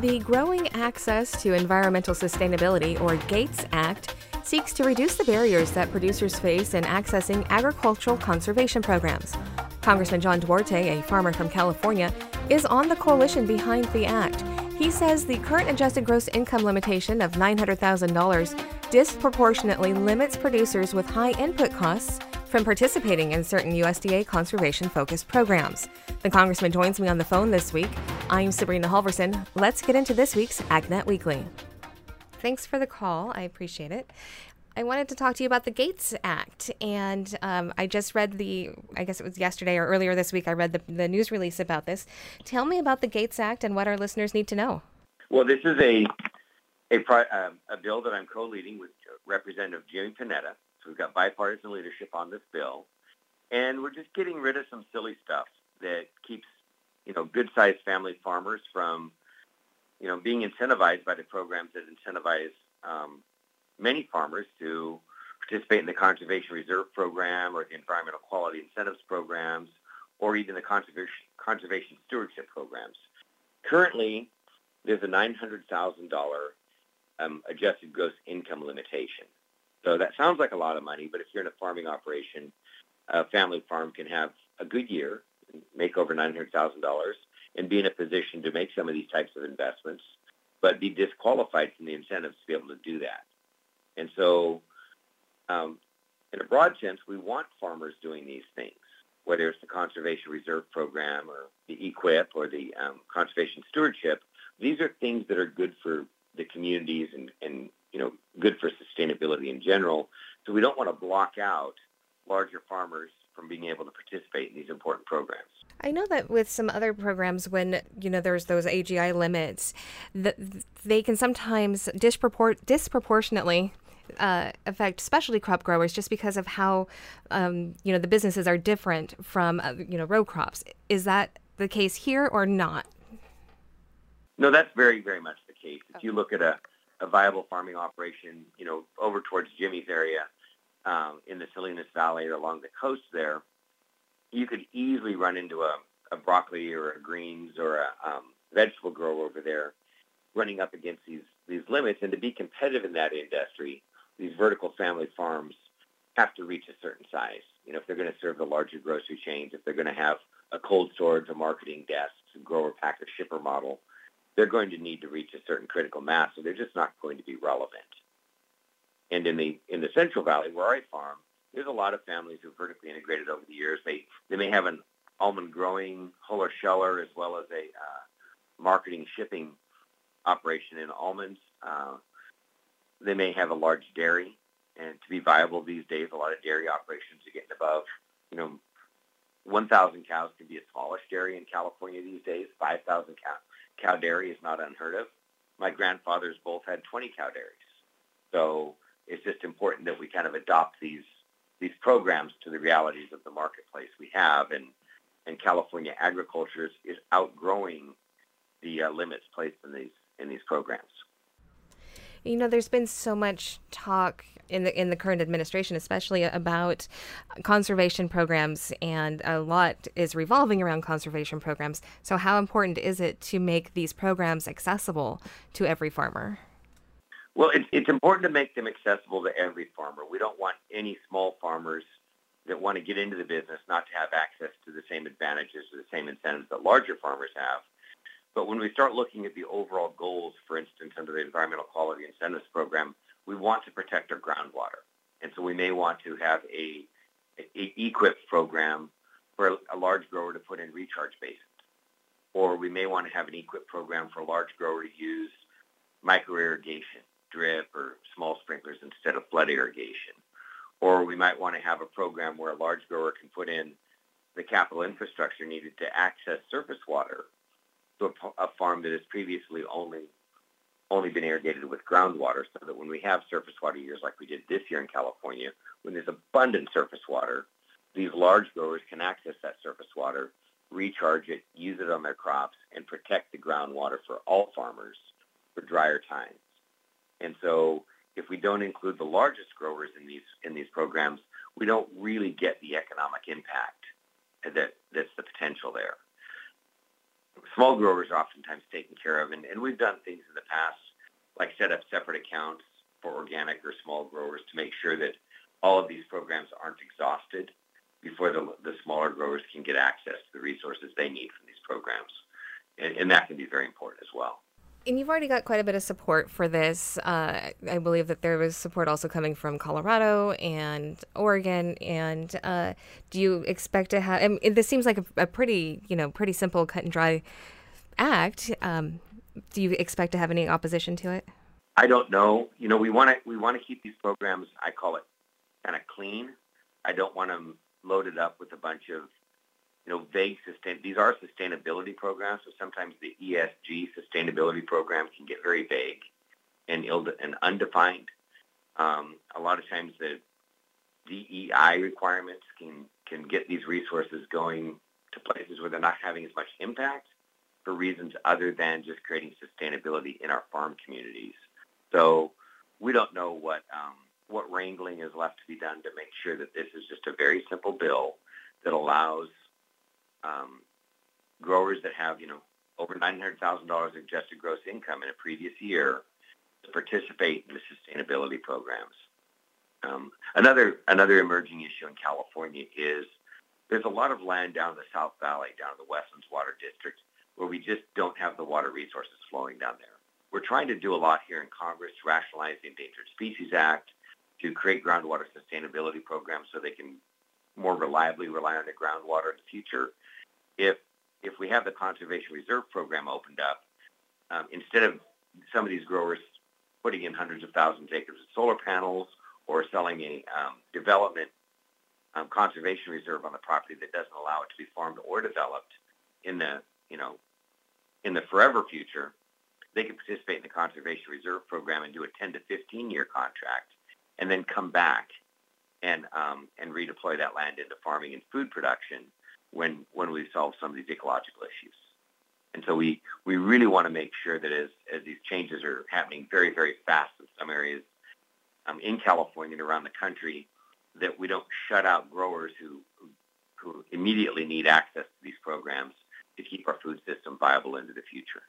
The Growing Access to Environmental Sustainability, or GATES Act, seeks to reduce the barriers that producers face in accessing agricultural conservation programs. Congressman John Duarte, a farmer from California, is on the coalition behind the act. He says the current adjusted gross income limitation of $900,000 disproportionately limits producers with high input costs from participating in certain USDA conservation focused programs. The Congressman joins me on the phone this week. I'm Sabrina Halvorson. Let's get into this week's AgNet Weekly. Thanks for the call. I appreciate it. I wanted to talk to you about the Gates Act. And um, I just read the, I guess it was yesterday or earlier this week, I read the, the news release about this. Tell me about the Gates Act and what our listeners need to know. Well, this is a a, uh, a bill that I'm co-leading with Representative Jimmy Panetta. So we've got bipartisan leadership on this bill, and we're just getting rid of some silly stuff that keeps, you know, good-sized family farmers from, you know, being incentivized by the programs that incentivize um, many farmers to participate in the Conservation Reserve Program or the Environmental Quality Incentives Programs or even the Conservation, conservation Stewardship Programs. Currently, there's a $900,000 um, adjusted gross income limitation. So that sounds like a lot of money, but if you're in a farming operation, a family farm can have a good year, make over $900,000, and be in a position to make some of these types of investments, but be disqualified from the incentives to be able to do that. And so, um, in a broad sense, we want farmers doing these things, whether it's the Conservation Reserve Program or the EQIP or the um, Conservation Stewardship. These are things that are good for the communities and, and you know good for sustainability in general. So we don't want to block out larger farmers from being able to participate in these important programs. I know that with some other programs, when you know there's those AGI limits, that they can sometimes dispropor- disproportionately uh, affect specialty crop growers just because of how um, you know the businesses are different from uh, you know row crops. Is that the case here or not? No, that's very very much the case. If you look at a, a viable farming operation, you know, over towards Jimmy's area um, in the Salinas Valley or along the coast there, you could easily run into a, a broccoli or a greens or a um, vegetable grower over there running up against these these limits. And to be competitive in that industry, these vertical family farms have to reach a certain size. You know, if they're going to serve the larger grocery chains, if they're going to have a cold storage, a marketing desk, a grower, packer, shipper model, they're going to need to reach a certain critical mass, so they're just not going to be relevant. And in the in the Central Valley, where I farm, there's a lot of families who've vertically integrated over the years. They they may have an almond growing Huller Sheller as well as a uh, marketing shipping operation in almonds. Uh, they may have a large dairy, and to be viable these days, a lot of dairy operations are getting above, you know, 1,000 cows can be a smallish dairy in California these days. 5,000 cow, cow dairy is not unheard of. My grandfathers both had 20 cow dairies. So it's just important that we kind of adopt these these programs to the realities of the marketplace we have, and and California agriculture is, outgrowing the uh, limits placed in these in these programs. You know, there's been so much talk in the in the current administration, especially about conservation programs, and a lot is revolving around conservation programs. So, how important is it to make these programs accessible to every farmer? Well, it's, it's important to make them accessible to every farmer. We don't want any small farmers that want to get into the business not to have access to the same advantages or the same incentives that larger farmers have. But when we start looking at the overall goals, for instance, under the Environmental Quality Incentives Program, we want to protect our groundwater. And so we may want to have a, a EQIP program for a large grower to put in recharge basins. Or we may want to have an EQIP program for a large grower to use micro irrigation, drip, or small sprinklers instead of flood irrigation. Or we might want to have a program where a large grower can put in the capital infrastructure needed to access surface water to a, a farm that has previously only only been irrigated with groundwater so that when we have surface water years like we did this year in California, when there's abundant surface water, these large growers can access that surface water, recharge it, use it on their crops, and protect the groundwater for all farmers for drier times. And so if we don't include the largest growers in these in these programs, we don't really get the economic impact that that's the potential there small growers are oftentimes taken care of, and, and we've done things in the past, like set up separate accounts for organic or small growers to make sure that all of these programs aren't exhausted before the, the smaller growers can get access to the resources they need from these programs. And, and that can be very important as well. And you've already got quite a bit of support for this. Uh, I believe that there was support also coming from Colorado and Oregon. And uh, do you expect to have? I mean, this seems like a, a, pretty, you know, pretty simple, cut and dry act. Um, do you expect to have any opposition to it? I don't know. You know, we want to we want to keep these programs. I call it kind of clean. I don't want them loaded up with a bunch of you know, vague sustain. These are sustainability programs, so sometimes the ESG sustainability program can get very vague and ill and undefined. Um, a lot of times the DEI requirements can can get these resources going to places where they're not having as much impact for reasons other than just creating sustainability in our farm communities. So we don't know what um, what wrangling is left to be done to make sure that this is just a very simple bill that allows um, growers that have, you know, over $900,000 in adjusted gross income in a previous year to participate in the sustainability programs. Um, another another emerging issue in California is there's a lot of land down in the South Valley, down in the Westlands Water District, where we just don't have the water resources flowing down there. We're trying to do a lot here in Congress to rationalize the Endangered Species Act, to create groundwater sustainability programs so they can more reliably rely on the groundwater in the future if if we have the conservation reserve program opened up, um, instead of some of these growers putting in hundreds of thousands of acres of solar panels or selling a um, development um, conservation reserve on the property that doesn't allow it to be farmed or developed in the you know in the forever future, they can participate in the conservation reserve program and do a 10 to 15 year contract, and then come back and um, and redeploy that land into farming and food production when when we solve some of these ecological issues. And so we, we really want to make sure that as, as these changes are happening very, very fast in some areas um, in California and around the country, that we don't shut out growers who, who immediately need access to these programs to keep our food system viable into the future.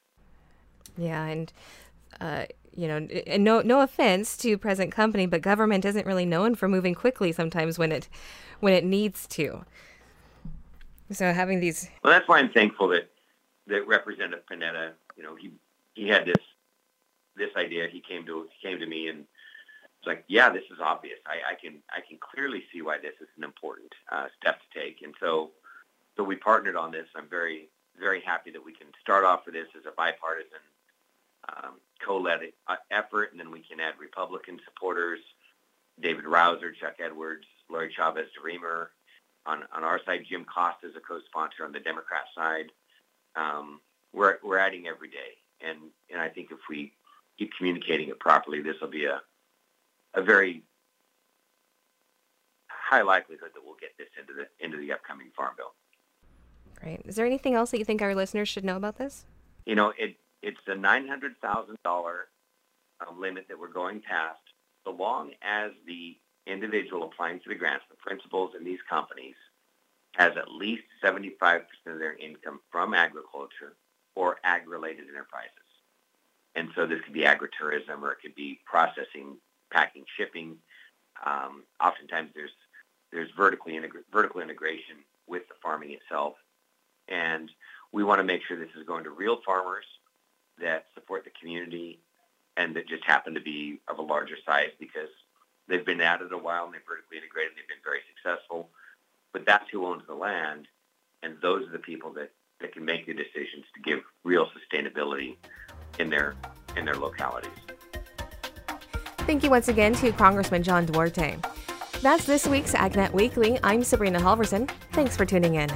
Yeah, and uh, you know, and no no offense to present company, but government isn't really known for moving quickly sometimes when it when it needs to. So having these. Well, that's why I'm thankful that that Representative Panetta, you know, he he had this this idea. He came to he came to me and it's like, yeah, this is obvious. I, I can I can clearly see why this is an important uh, step to take. And so so we partnered on this. I'm very very happy that we can start off with this as a bipartisan um, co-led uh, effort, and then we can add Republican supporters, David Rouzer, Chuck Edwards, Lori Chavez DeRemer, on, on our side, Jim Costa is a co-sponsor on the Democrat side. Um, we're, we're adding every day. And, and I think if we keep communicating it properly, this will be a, a very high likelihood that we'll get this into the, into the upcoming Farm Bill. Great. Is there anything else that you think our listeners should know about this? You know, it, it's a $900,000 um, limit that we're going past, so long as the individual applying for the grants, the principals in these companies, has at least 75% of their income from agriculture or ag-related enterprises. And so this could be agritourism or it could be processing, packing, shipping. Um, oftentimes there's there's vertically vertical integration with the farming itself. And we want to make sure this is going to real farmers that support the community and that just happen to be of a larger size because They've been at it a while and they've vertically integrated. They've been very successful. But that's who owns the land, and those are the people that, that can make the decisions to give real sustainability in their in their localities. Thank you once again to Congressman John Duarte. That's this week's AgNet Weekly. I'm Sabrina Halvorson. Thanks for tuning in.